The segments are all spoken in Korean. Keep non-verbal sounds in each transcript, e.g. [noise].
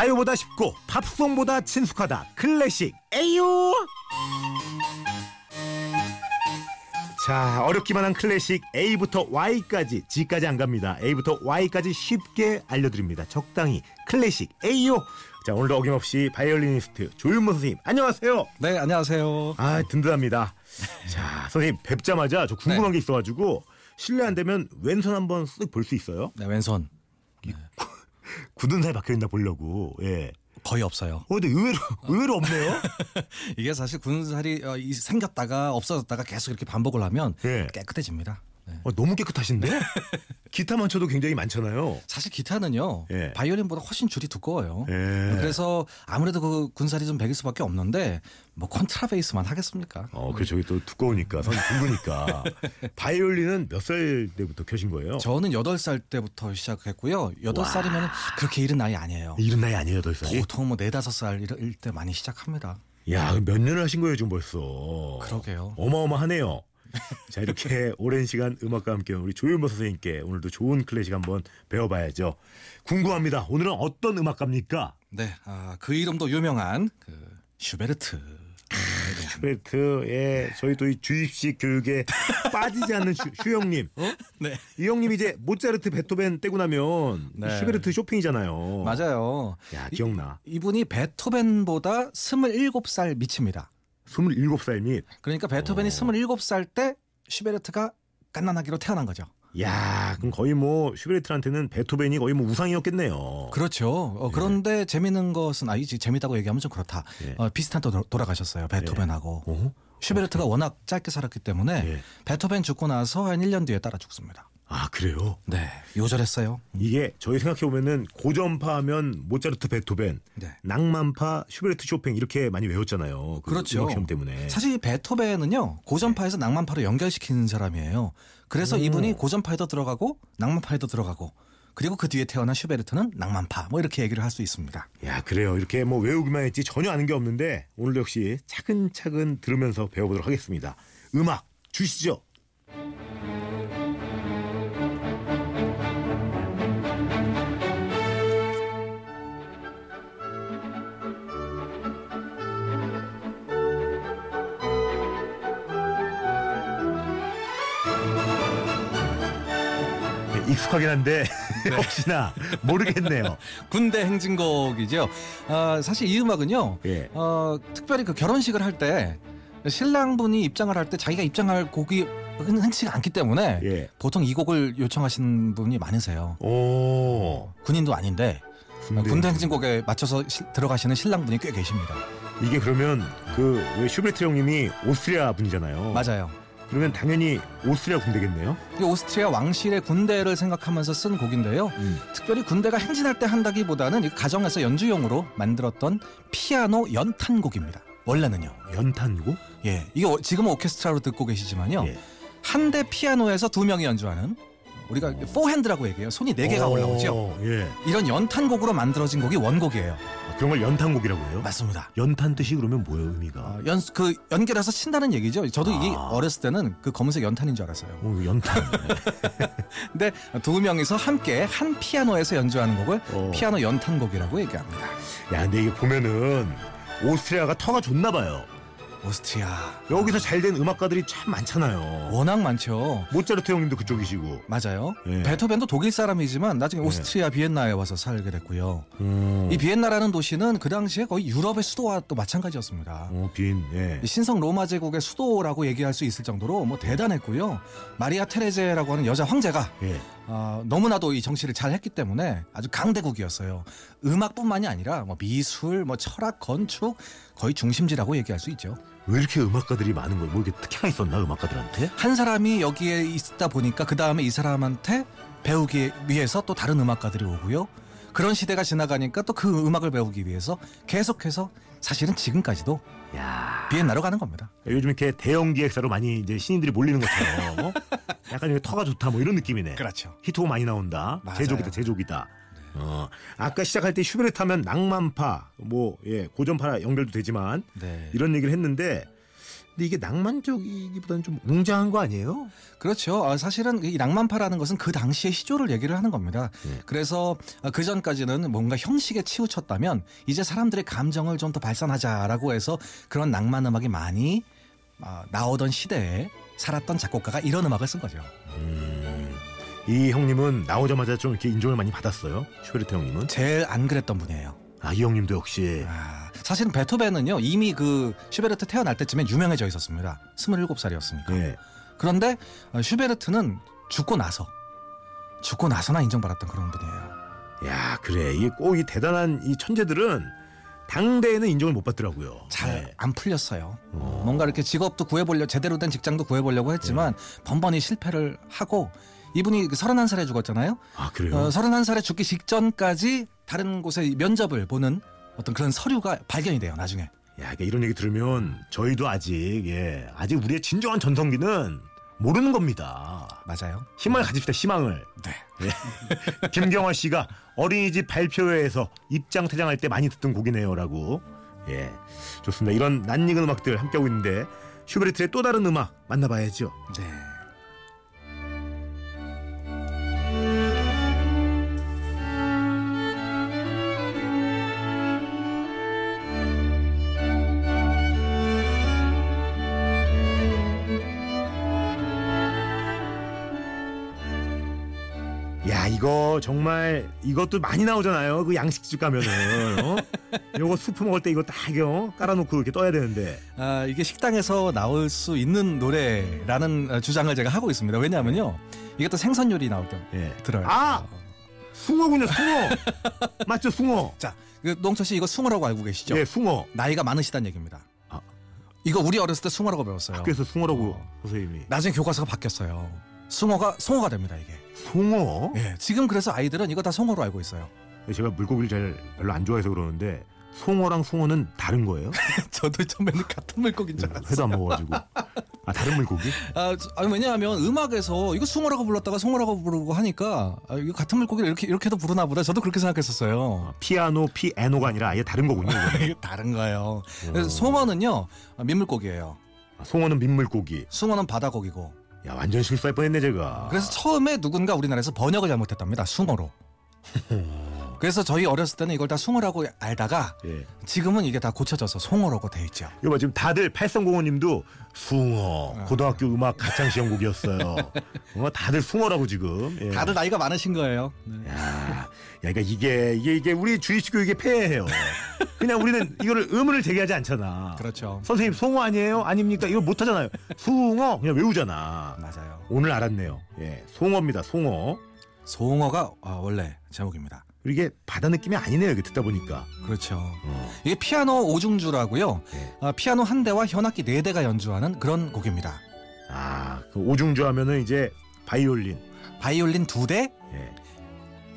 가요보다 쉽고 팝송보다 친숙하다. 클래식. A-Yo 자 어렵기만 한 클래식 A부터 Y까지 Z까지 안 갑니다. A부터 Y까지 쉽게 알려드립니다. 적당히 클래식 A-Yo 자 오늘도 어김없이 바이올리니스트 조윤모 선생님 안녕하세요. 네, 안녕하세요. 아 든든합니다. 자 선생님 뵙자마자 저 궁금한 게 있어가지고 실례 안 되면 왼손 한번 쓱 볼 수 있어요? 네, 왼손 굳은 살 박혀 있나 보려고 예. 거의 없어요. 어 근데 의외로 의외로 없네요 [laughs] 이게 사실 군살이 어, 이- 생겼다가 없어졌다가 계속 이렇게 반복을 하면 예. 깨끗해집니다. 네. 어, 너무 깨끗하신데? 기타만 쳐도 굉장히 많잖아요. 사실 기타는요 예. 바이올린보다 훨씬 줄이 두꺼워요. 예. 그래서 아무래도 그 군살이 좀 배길 수밖에 없는데 뭐 컨트라베이스만 하겠습니까? 어, 그 저기 또 두꺼우니까 선이 굵으니까. [laughs] 바이올린은 몇 살 때부터 켜신 거예요? 저는 8살 때부터 시작했고요. 8살이면 그렇게 이른 나이 아니에요. 이른 나이 아니에요, 여덟 살이? 보통 뭐 4, 5살 일 때 많이 시작합니다. 야, 몇 년을 하신 거예요, 지금 벌써. 그러게요. 어마어마하네요. [laughs] 자, 이렇게 오랜 시간 음악과 함께 우리 조윤모 선생님께 오늘도 좋은 클래식 한번 배워봐야죠. 궁금합니다. 오늘은 어떤 음악가입니까? 네, 아, 그 이름도 유명한 그 슈베르트. 슈베르트의 저희 또 이 주입식 교육에 [laughs] 빠지지 않는 슈, 슈 형님. 어? 네. 이 형님 이제 모차르트, 베토벤 떼고 나면 이 네. 슈베르트 쇼팽이잖아요. 맞아요. 야, 기억나. 이 분이 베토벤보다 27살 밑입니다. 27살 밑 그러니까 베토벤이 어. 27살 때 슈베르트가 갓난아기로 태어난 거죠. 야, 그럼 거의 뭐 슈베르트한테는 베토벤이 거의 뭐 우상이었겠네요. 그렇죠. 어, 그런데 재밌는 것은 아니지 재밌다고 얘기하면 좀 그렇다. 예. 어, 비슷한 또 돌- 돌아가셨어요. 베토벤하고. 어? 슈베르트가 워낙 짧게 살았기 때문에 예. 베토벤 죽고 나서 한 1년 뒤에 따라 죽습니다. 아, 그래요? 네. 요절했어요. 이게 저희 생각해 보면은 고전파 하면 모차르트, 베토벤, 네. 낭만파, 슈베르트, 쇼팽 이렇게 많이 외웠잖아요. 그 그렇죠. 시험 때문에. 사실 이 베토벤은요 고전파에서 낭만파로 연결시키는 사람이에요. 그래서 오. 이분이 고전파에도 들어가고 낭만파에도 들어가고 그리고 그 뒤에 태어난 슈베르트는 낭만파 뭐 이렇게 얘기를 할 수 있습니다. 야, 그래요. 이렇게 뭐 외우기만 했지 전혀 아는 게 없는데 오늘도 역시 차근차근 들으면서 배워보도록 하겠습니다. 음악 주시죠. 익숙하긴 한데 [laughs] 혹시나 모르겠네요. [laughs] 군대 행진곡이죠. 아, 사실 이 음악은요. 예. 어, 특별히 그 결혼식을 할 때 신랑분이 입장을 할 때 자기가 입장할 곡이 흔- 흔치가 않기 때문에 예. 보통 이 곡을 요청하시는 분이 많으세요. 오. 군인도 아닌데 군대 군대 행진곡에 맞춰서 시- 들어가시는 신랑분이 꽤 계십니다. 이게 그러면 그왜 슈베르트 형님이 오스트리아 분이잖아요. 맞아요. 그러면 당연히 오스트리아 군대겠네요. 이 오스트리아 왕실의 군대를 생각하면서 쓴 곡인데요. 특별히 군대가 행진할 때 한다기보다는 이 가정에서 연주용으로 만들었던 피아노 연탄곡입니다. 원래는요. 연탄고? 예, 이게 어- 지금은 오케스트라로 듣고 계시지만요. 예. 한대 피아노에서 두 명이 연주하는 우리가 포핸드라고 얘기해요. 손이 네 개가 오, 올라오죠. 예. 이런 연탄곡으로 만들어진 곡이 원곡이에요. 아, 그런 걸 연탄곡이라고 해요? 맞습니다. 연탄 뜻이 그러면 뭐예요, 의미가? 어, 연, 그 연결해서 친다는 얘기죠. 저도 이게 아. 어렸을 때는 그 검은색 연탄인 줄 알았어요. 어, 연탄. [laughs] 근데 두 명이서 함께 한 피아노에서 연주하는 곡을 어. 피아노 연탄곡이라고 얘기합니다. 야, 근데 이게 보면은 오스트리아가 터가 좋나 봐요. 오스트리아 여기서 잘 된 음악가들이 참 많잖아요. 워낙 많죠. 모차르트 형님도 그쪽이시고. 맞아요. 예. 베토벤도 독일 사람이지만 나중에 예. 오스트리아 비엔나에 와서 살게 됐고요. 음. 이 비엔나라는 도시는 그 당시에 거의 유럽의 수도와 또 마찬가지였습니다. 어, 빈. 예. 이 신성 로마 제국의 수도라고 얘기할 수 있을 정도로 뭐 대단했고요. 마리아 테레제라고 하는 여자 황제가 예. 어, 너무나도 이 정치를 잘 했기 때문에 아주 강대국이었어요. 음악뿐만이 아니라 뭐 미술, 뭐 철학, 건축 거의 중심지라고 얘기할 수 있죠. 왜 이렇게 음악가들이 많은 거예요? 뭐 이게 특혜가 있었나 음악가들한테? 한 사람이 여기에 있다 보니까 그 다음에 이 사람한테 배우기 위해서 또 다른 음악가들이 오고요. 그런 시대가 지나가니까 또 그 음악을 배우기 위해서 계속해서 사실은 지금까지도 야. 비엔나로 가는 겁니다. 요즘 이렇게 대형 기획사로 많이 이제 신인들이 몰리는 것처럼 어? [laughs] 약간 이게 터가 좋다 뭐 이런 느낌이네. 그렇죠. 히트곡 많이 나온다. 맞아요. 제조기다, 제조기다. 어, 아까 시작할 때 슈베르트 하면 낭만파, 뭐, 예, 고전파 연결도 되지만 네. 이런 얘기를 했는데 근데 이게 낭만적이기보다는 좀 웅장한 거 아니에요? 그렇죠. 아, 사실은 이 낭만파라는 것은 그 당시의 시조를 얘기를 하는 겁니다. 네. 그래서 그 전까지는 뭔가 형식에 치우쳤다면 이제 사람들의 감정을 좀 더 발산하자라고 해서 그런 낭만 음악이 많이 아, 나오던 시대에 살았던 작곡가가 이런 음악을 쓴 거죠. 음, 이 형님은 나오자마자 좀 이렇게 인정을 많이 받았어요. 슈베르트 형님은. 제일 안 그랬던 분이에요. 아, 이 형님도 역시. 아, 사실은 베토벤은요 이미 그 슈베르트 태어날 때쯤에 유명해져 있었습니다. 27살이었으니까. 예. 그런데 어, 슈베르트는 죽고 나서 죽고 나서나 인정받았던 그런 분이에요. 야, 그래. 이게 꼭 이 대단한 이 천재들은 당대에는 인정을 못 받더라고요. 잘 네. 안 풀렸어요. 어. 뭔가 이렇게 직업도 구해보려 제대로 된 직장도 구해보려고 했지만 네. 번번이 실패를 하고 이분이 31살에 죽었잖아요. 아, 그래요? 어, 31살에 죽기 직전까지 다른 곳에 면접을 보는 어떤 그런 서류가 발견이 돼요. 나중에. 야, 그러니까 이런 얘기 들으면 저희도 아직 예, 아직 우리의 진정한 전성기는 모르는 겁니다. 맞아요. 희망을 가집시다. 희망을. 네. [laughs] 김경화 씨가 어린이집 발표회에서 입장 퇴장할 때 많이 듣던 곡이네요라고. 예, 좋습니다. 이런 낯익은 음악들 함께하고 있는데 슈베르트의 또 다른 음악 만나봐야죠. 네. 이거 정말 이것도 많이 나오잖아요. 그 양식집 가면은 어? [laughs] 요거 수프 먹을 때 이거 딱 어? 깔아놓고 이렇게 떠야 되는데. 아, 이게 식당에서 나올 수 있는 노래라는 어, 주장을 제가 하고 있습니다. 왜냐하면요. 이게 또 생선 요리 나올 때 예. 들어요. 아 숭어군요 숭어. [laughs] 맞죠 숭어. 자, 그 농철 씨 이거 숭어라고 알고 계시죠? 예 숭어. 나이가 많으시다는 얘기입니다. 아. 이거 우리 어렸을 때 숭어라고 배웠어요. 학교에서 숭어라고 어. 선생님이. 나중에 교과서가 바뀌었어요. 숭어가 송어가 됩니다 이게. 숭어? 예, 지금 그래서 아이들은 이거 다 송어로 알고 있어요. 제가 물고기를 잘 별로 안 좋아해서 그러는데 송어랑 숭어는 다른 거예요? [laughs] 저도 처음에는 같은 물고기인 줄 알았어요. 회도 안 먹어가지고. 아 다른 물고기? 아, 아니, 왜냐하면 음악에서 이거 숭어라고 불렀다가 송어라고 부르고 하니까 아, 이거 같은 물고기를 이렇게 이렇게도 부르나 보다. 저도 그렇게 생각했었어요. 아, 피아노 피에노가 아니라 아예 다른 거군요. [laughs] 이게 다른 거예요. 어. 그래서 송어는요 아, 민물고기예요. 아, 송어는 민물고기. 숭어는 바다고기고. 야 완전 실수할 뻔했네 제가. 그래서 처음에 누군가 우리나라에서 번역을 잘못했답니다. 숭어로. [laughs] 그래서 저희 어렸을 때는 이걸 다 숭어라고 알다가 예. 지금은 이게 다 고쳐져서 송어라고 돼 있죠. 이거 봐 지금 다들 팔성공원님도 숭어 아. 고등학교 음악 가창 시험곡이었어요. [laughs] 어, 다들 숭어라고 지금. 예. 다들 나이가 많으신 거예요. 네. 야, 야, 그러니까 이게 이게 이게 우리 주입식 교육의 폐해예요. 그냥 우리는 이거를 의문을 제기하지 않잖아. 그렇죠. 선생님 송어 아니에요? 아닙니까? 이거 못 하잖아요. 숭어 그냥 외우잖아. 맞아요. 오늘 알았네요. 예, 송어입니다. 송어. 송어가 아, 원래 제목입니다. 이게 바다 느낌이 아니네요. 이게 듣다 보니까. 그렇죠. 어. 이게 피아노 오중주라고요. 예. 아, 피아노 한 대와 현악기 네 대가 연주하는 그런 곡입니다. 아, 그 오중주 하면은 이제 바이올린. 바이올린 두 대, 예.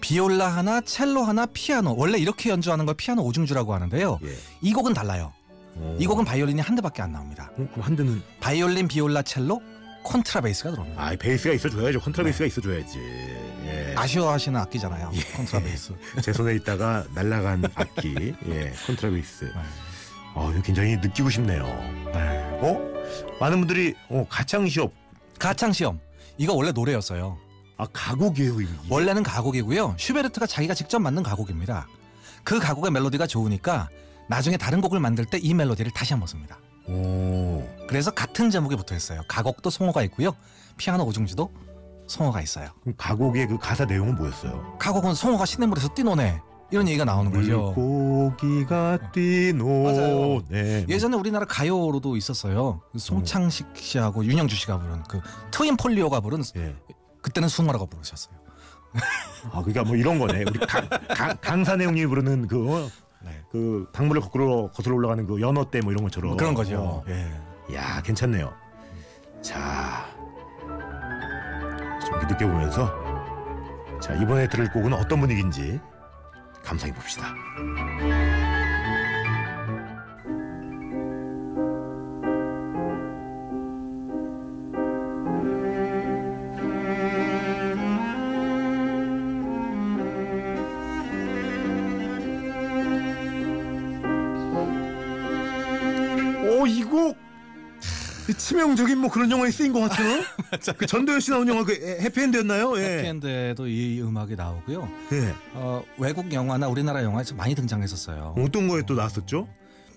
비올라 하나, 첼로 하나, 피아노. 원래 이렇게 연주하는 걸 피아노 오중주라고 하는데요. 예. 이 곡은 달라요. 어. 이 곡은 바이올린이 한 대밖에 안 나옵니다. 어, 그럼 한 대는 바이올린, 비올라, 첼로, 콘트라베이스가 들어옵니다. 아, 베이스가 있어줘야죠. 컨트라베이스가 있어줘야지. 예. 아쉬워하시는 악기잖아요. 콘트라베이스. [laughs] 제 손에 있다가 날라간 악기. 예, 컨트라베이스. 네. 어, 굉장히 느끼고 싶네요. 네. 어? 많은 분들이 어, 가창 시험. 가창 시험. 이거 원래 노래였어요. 아, 가곡이에요, 이게. 원래는 가곡이고요. 슈베르트가 자기가 직접 만든 가곡입니다. 그 가곡의 멜로디가 좋으니까 나중에 다른 곡을 만들 때 이 멜로디를 다시 한번 씁니다. 오. 그래서 같은 제목이 붙어 있어요. 가곡도 송어가 있고요. 피아노 오중지도 송어가 있어요. 그럼 가곡의 그 가사 내용은 뭐였어요? 가곡은 송어가 시냇물에서 뛰노네 이런 얘기가 나오는 거죠. 물고기가 맞아요. 뛰노 네. 예전에 우리나라 가요로도 있었어요. 그 송창식 씨하고 윤영주 씨가 부른 그 트윈 폴리오가 부른 예. 그때는 숭어라고 부르셨어요. 아, 그러니까 뭐 이런 거네. 우리 강, 강, 형님이 부르는 그, 어, 네. 그 강물을 거꾸로 거슬러 올라가는 그 연어 때 뭐 이런 것처럼. 뭐 그런 거죠. 어. 예. 야, 괜찮네요. 자, 좀 이렇게 느껴보면서 자 이번에 들을 곡은 어떤 분위기인지 감상해 봅시다. 곡! 치명적인 뭐 그런 영화에 쓰인 것 같아요. [laughs] 그 전도연 씨 나온 영화 그 에, 해피엔드였나요? 예. 해피엔드에도 이 음악이 나오고요. 예. 어, 외국 영화나 우리나라 영화에서 많이 등장했었어요. 어떤 거에 또 나왔었죠?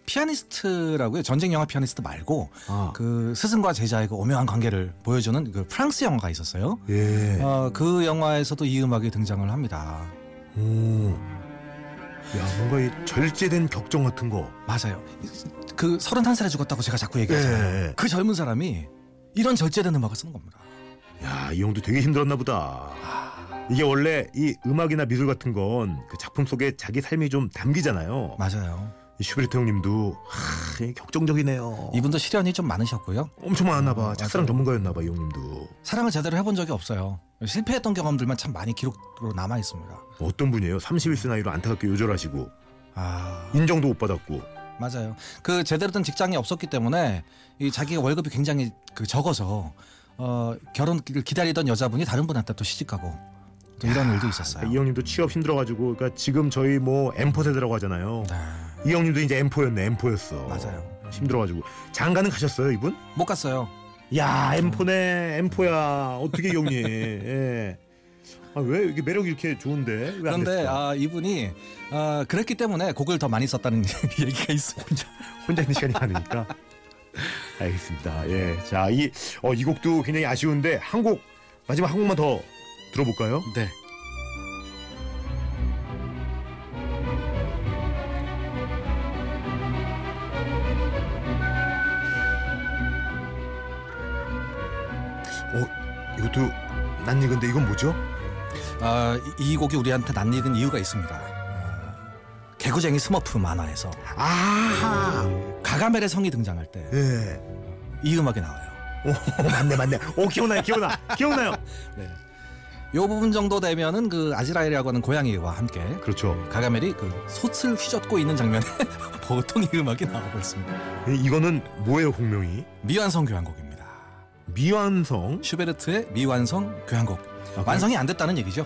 피아니스트라고요. 전쟁 영화 피아니스트 말고 아. 그 스승과 제자의 그 오묘한 관계를 보여주는 그 프랑스 영화가 있었어요. 예. 어, 그 영화에서도 이 음악이 등장을 합니다. 오. 야, 뭔가 이 절제된 격정 같은 거. 맞아요. 그 31살에 죽었다고 제가 자꾸 얘기하잖아요. 예. 그 젊은 사람이 이런 절제된 음악을 쓰는 겁니다. 야, 이 형도 되게 힘들었나 보다. 이게 원래 이 음악이나 미술 같은 건 그 작품 속에 자기 삶이 좀 담기잖아요. 맞아요. 이 슈베르트 형님도 하, 이 격정적이네요. 이분도 시련이 좀 많으셨고요. 엄청 많았나 봐. 어, 짝사랑 맞아요. 전문가였나 봐, 이 형님도. 사랑을 제대로 해본 적이 없어요. 실패했던 경험들만 참 많이 기록으로 남아 있습니다. 어떤 분이에요? 31세 나이로 안타깝게 요절하시고 아 인정도 못 받았고. 맞아요. 그 제대로 된 직장이 없었기 때문에 이 자기가 월급이 굉장히 그 적어서 어 결혼을 기다리던 여자분이 다른 분한테 또 시집가고 또 이런 일도 있었어요. 이 형님도 취업 힘들어가지고 그러니까 지금 저희 뭐 M4 세대라고 하잖아요. 네, 이 형님도 이제 M4였네. M4였어. 맞아요. 힘들어가지고 장가는 가셨어요, 이분? 못 갔어요. 야, M4네. M4야. 어떻게 이 형님? [laughs] 예. 아, 왜 이게 매력이 이렇게 좋은데? 왜 안 그런데 됐을까? 아 이분이 아 그랬기 때문에 곡을 더 많이 썼다는 [laughs] 얘기가 있어요. 혼자 있는 시간이 많으니까. [laughs] 알겠습니다. 예. 자, 이, 어, 이 곡도 굉장히 아쉬운데 한 곡, 마지막 한 곡만 더 들어볼까요? 네. 낯익은데 이건 뭐죠? 아, 이, 이 곡이 우리한테 낯익은 이유가 있습니다. 아, 개구쟁이 스머프 만화에서 아, 가가멜의 성이 등장할 때이 예. 음악이 나와요. 오, 맞네, 맞네. 오, 기억나요, 기억나, 기억나요. [laughs] 네. 요 부분 정도 되면은 그 아지라엘이라고 하는 고양이와 함께 그렇죠. 가가멜이 그 솥을 휘젓고 있는 장면에 [laughs] 보통 이 음악이 나오고 있습니다. 이- 이거는 뭐예요, 공명이? 미완성 교향곡입니다. 미완성. 슈베르트의 미완성 교향곡. 아, 완성이 안 됐다는 얘기죠.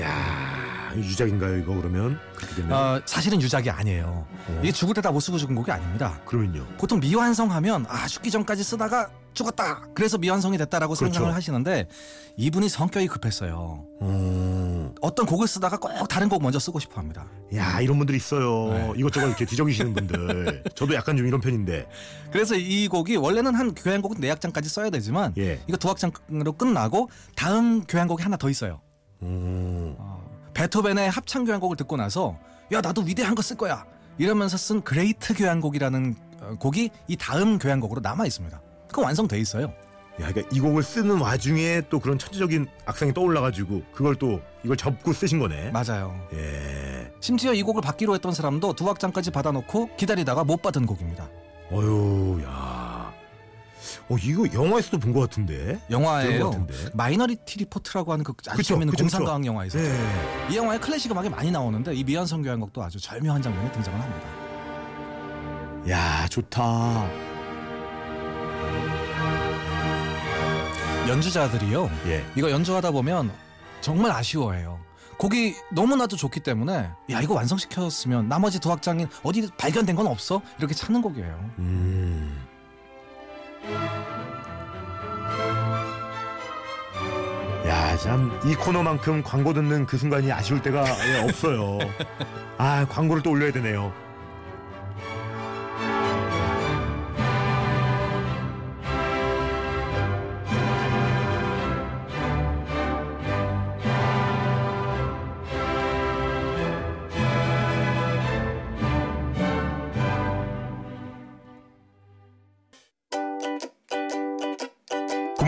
야, 유작인가요, 이거 그러면? 그렇게 되면. 어, 사실은 유작이 아니에요. 어. 이게 죽을 때 다 못 쓰고 죽은 곡이 아닙니다. 그러면요. 보통 미완성하면 아 죽기 전까지 쓰다가 죽었다. 그래서 미완성이 됐다라고 그렇죠. 생각을 하시는데 이분이 성격이 급했어요. 어. 어떤 곡을 쓰다가 꼭 다른 곡 먼저 쓰고 싶어 합니다. 야, 이런 분들 있어요. 네. 이것저것 이렇게 뒤적이시는 분들. [laughs] 저도 약간 좀 이런 편인데. 그래서 이 곡이 원래는 한 교향곡은 네 악장까지 써야 되지만 예. 이거 두 악장으로 끝나고 다음 교향곡이 하나 더 있어요. 어. 어, 베토벤의 합창 교향곡을 듣고 나서 야 나도 위대한 거 쓸 거야 이러면서 쓴 그레이트 교향곡이라는 어, 곡이 이 다음 교향곡으로 남아 있습니다. 그거 완성돼 있어요. 야, 그러니까 이 곡을 쓰는 와중에 또 그런 천재적인 악상이 떠올라가지고 그걸 또 이걸 접고 쓰신 거네. 맞아요. 예. 심지어 이 곡을 받기로 했던 사람도 두 악장까지 받아놓고 기다리다가 못 받은 곡입니다. 어유, 야. 어, 이거 영화에서도 본 것 같은데. 영화예요. 같은데. 마이너리티 리포트라고 하는 그 아주 재밌는 공상과학 영화에서 예. 이 영화에 클래식 음악이 많이 나오는데 이 미완성 교향곡도 아주 절묘한 장면에 등장을 합니다. 야, 좋다. 연주자들이요. 예. 이거 연주하다 보면 정말 아쉬워해요. 곡이 너무나도 좋기 때문에 야 이거 완성시켰으면 나머지 두 악장이 어디 발견된 건 없어? 이렇게 찾는 곡이에요. 음. 야, 참 이 코너만큼 광고 듣는 그 순간이 아쉬울 때가 예, 없어요. [laughs] 아, 광고를 또 올려야 되네요.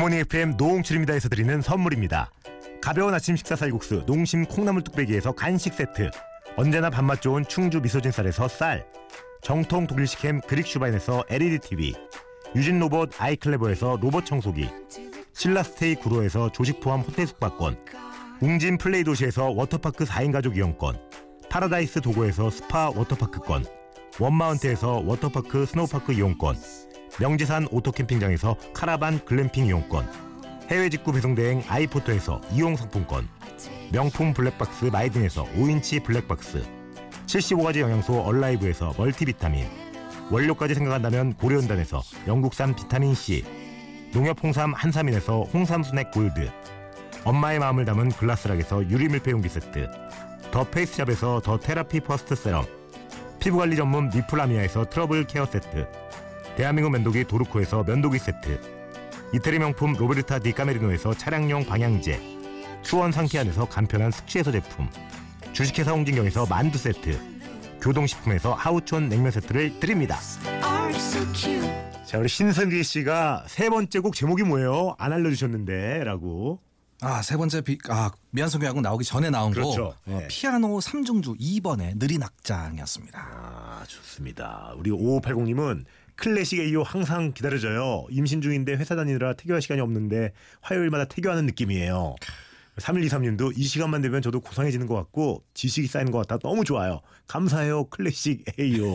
굿모닝 FM 노홍철입니다에서 드리는 선물입니다. 가벼운 아침 식사 쌀국수 농심 콩나물 뚝배기에서 간식 세트 언제나 밥맛 좋은 충주 미소진 쌀에서 쌀 정통 독일식 햄 그릭 슈바인에서 LED TV 유진 로봇 아이클레버에서 로봇 청소기 신라스테이 구로에서 조식 포함 호텔 숙박권 웅진 플레이 도시에서 워터파크 4인 가족 이용권 파라다이스 도고에서 스파 워터파크권 원마운트에서 워터파크 스노우파크 이용권 명지산 오토캠핑장에서 카라반 글램핑 이용권 해외 직구 배송 대행 아이포토에서 이용 상품권 명품 블랙박스 마이든에서 5인치 블랙박스 75가지 영양소 얼라이브에서 멀티비타민 원료까지 생각한다면 고려은단에서 영국산 비타민 C, 농협 홍삼 한삼인에서 홍삼 스낵 골드, 엄마의 마음을 담은 글라스락에서 유리 밀폐용기 세트, 더 페이스샵에서 더 테라피 퍼스트 세럼, 피부관리 전문 미플라미아에서 트러블 케어 세트, 대한민국 면도기 도르코에서 면도기 세트, 이태리 명품 로베르타 디 까메리노에서 차량용 방향제, 수원 상쾌한에서 간편한 숙취해소 제품, 주식회사 홍진경에서 만두 세트, 교동식품에서 하우촌 냉면 세트를 드립니다. 자 우리 신선기 씨가 세 번째 곡 제목이 뭐예요? 안 알려주셨는데 라고. 아, 세 번째 비, 아, 미완성 교향곡 나오기 전에 나온 그렇죠. 곡. 어, 네. 피아노 3중주 2번의 느린 악장이었습니다. 아 좋습니다. 우리 5580님은 클래식 A-Yo 항상 기다려져요. 임신 중인데 회사 다니느라 태교할 시간이 없는데 화요일마다 태교하는 느낌이에요. 3123님도 이 시간만 되면 저도 고상해지는 것 같고 지식이 쌓이는 것 같아 너무 좋아요. 감사해요 클래식 A-Yo.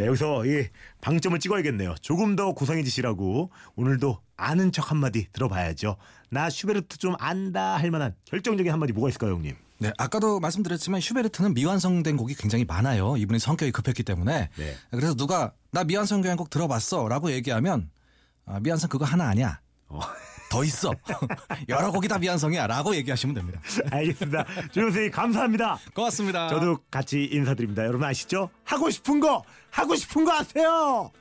야, 여기서 이 방점을 찍어야겠네요. 조금 더 고상해지시라고 오늘도 아는 척 한마디 들어봐야죠. 나 슈베르트 좀 안다 할 만한 결정적인 한마디 뭐가 있을까요 형님? 네, 아까도 말씀드렸지만 슈베르트는 미완성된 곡이 굉장히 많아요. 이분이 성격이 급했기 때문에. 네. 그래서 누가 나 미완성 교향 곡 들어봤어라고 얘기하면 아, 미완성 그거 하나 아니야. 어. [laughs] 더 있어. [laughs] 여러 곡이 다 미완성이야라고 얘기하시면 됩니다. 알겠습니다. 조 선생님 감사합니다. 고맙습니다. 저도 같이 인사드립니다. 여러분 아시죠? 하고 싶은 거 하고 싶은 거 하세요.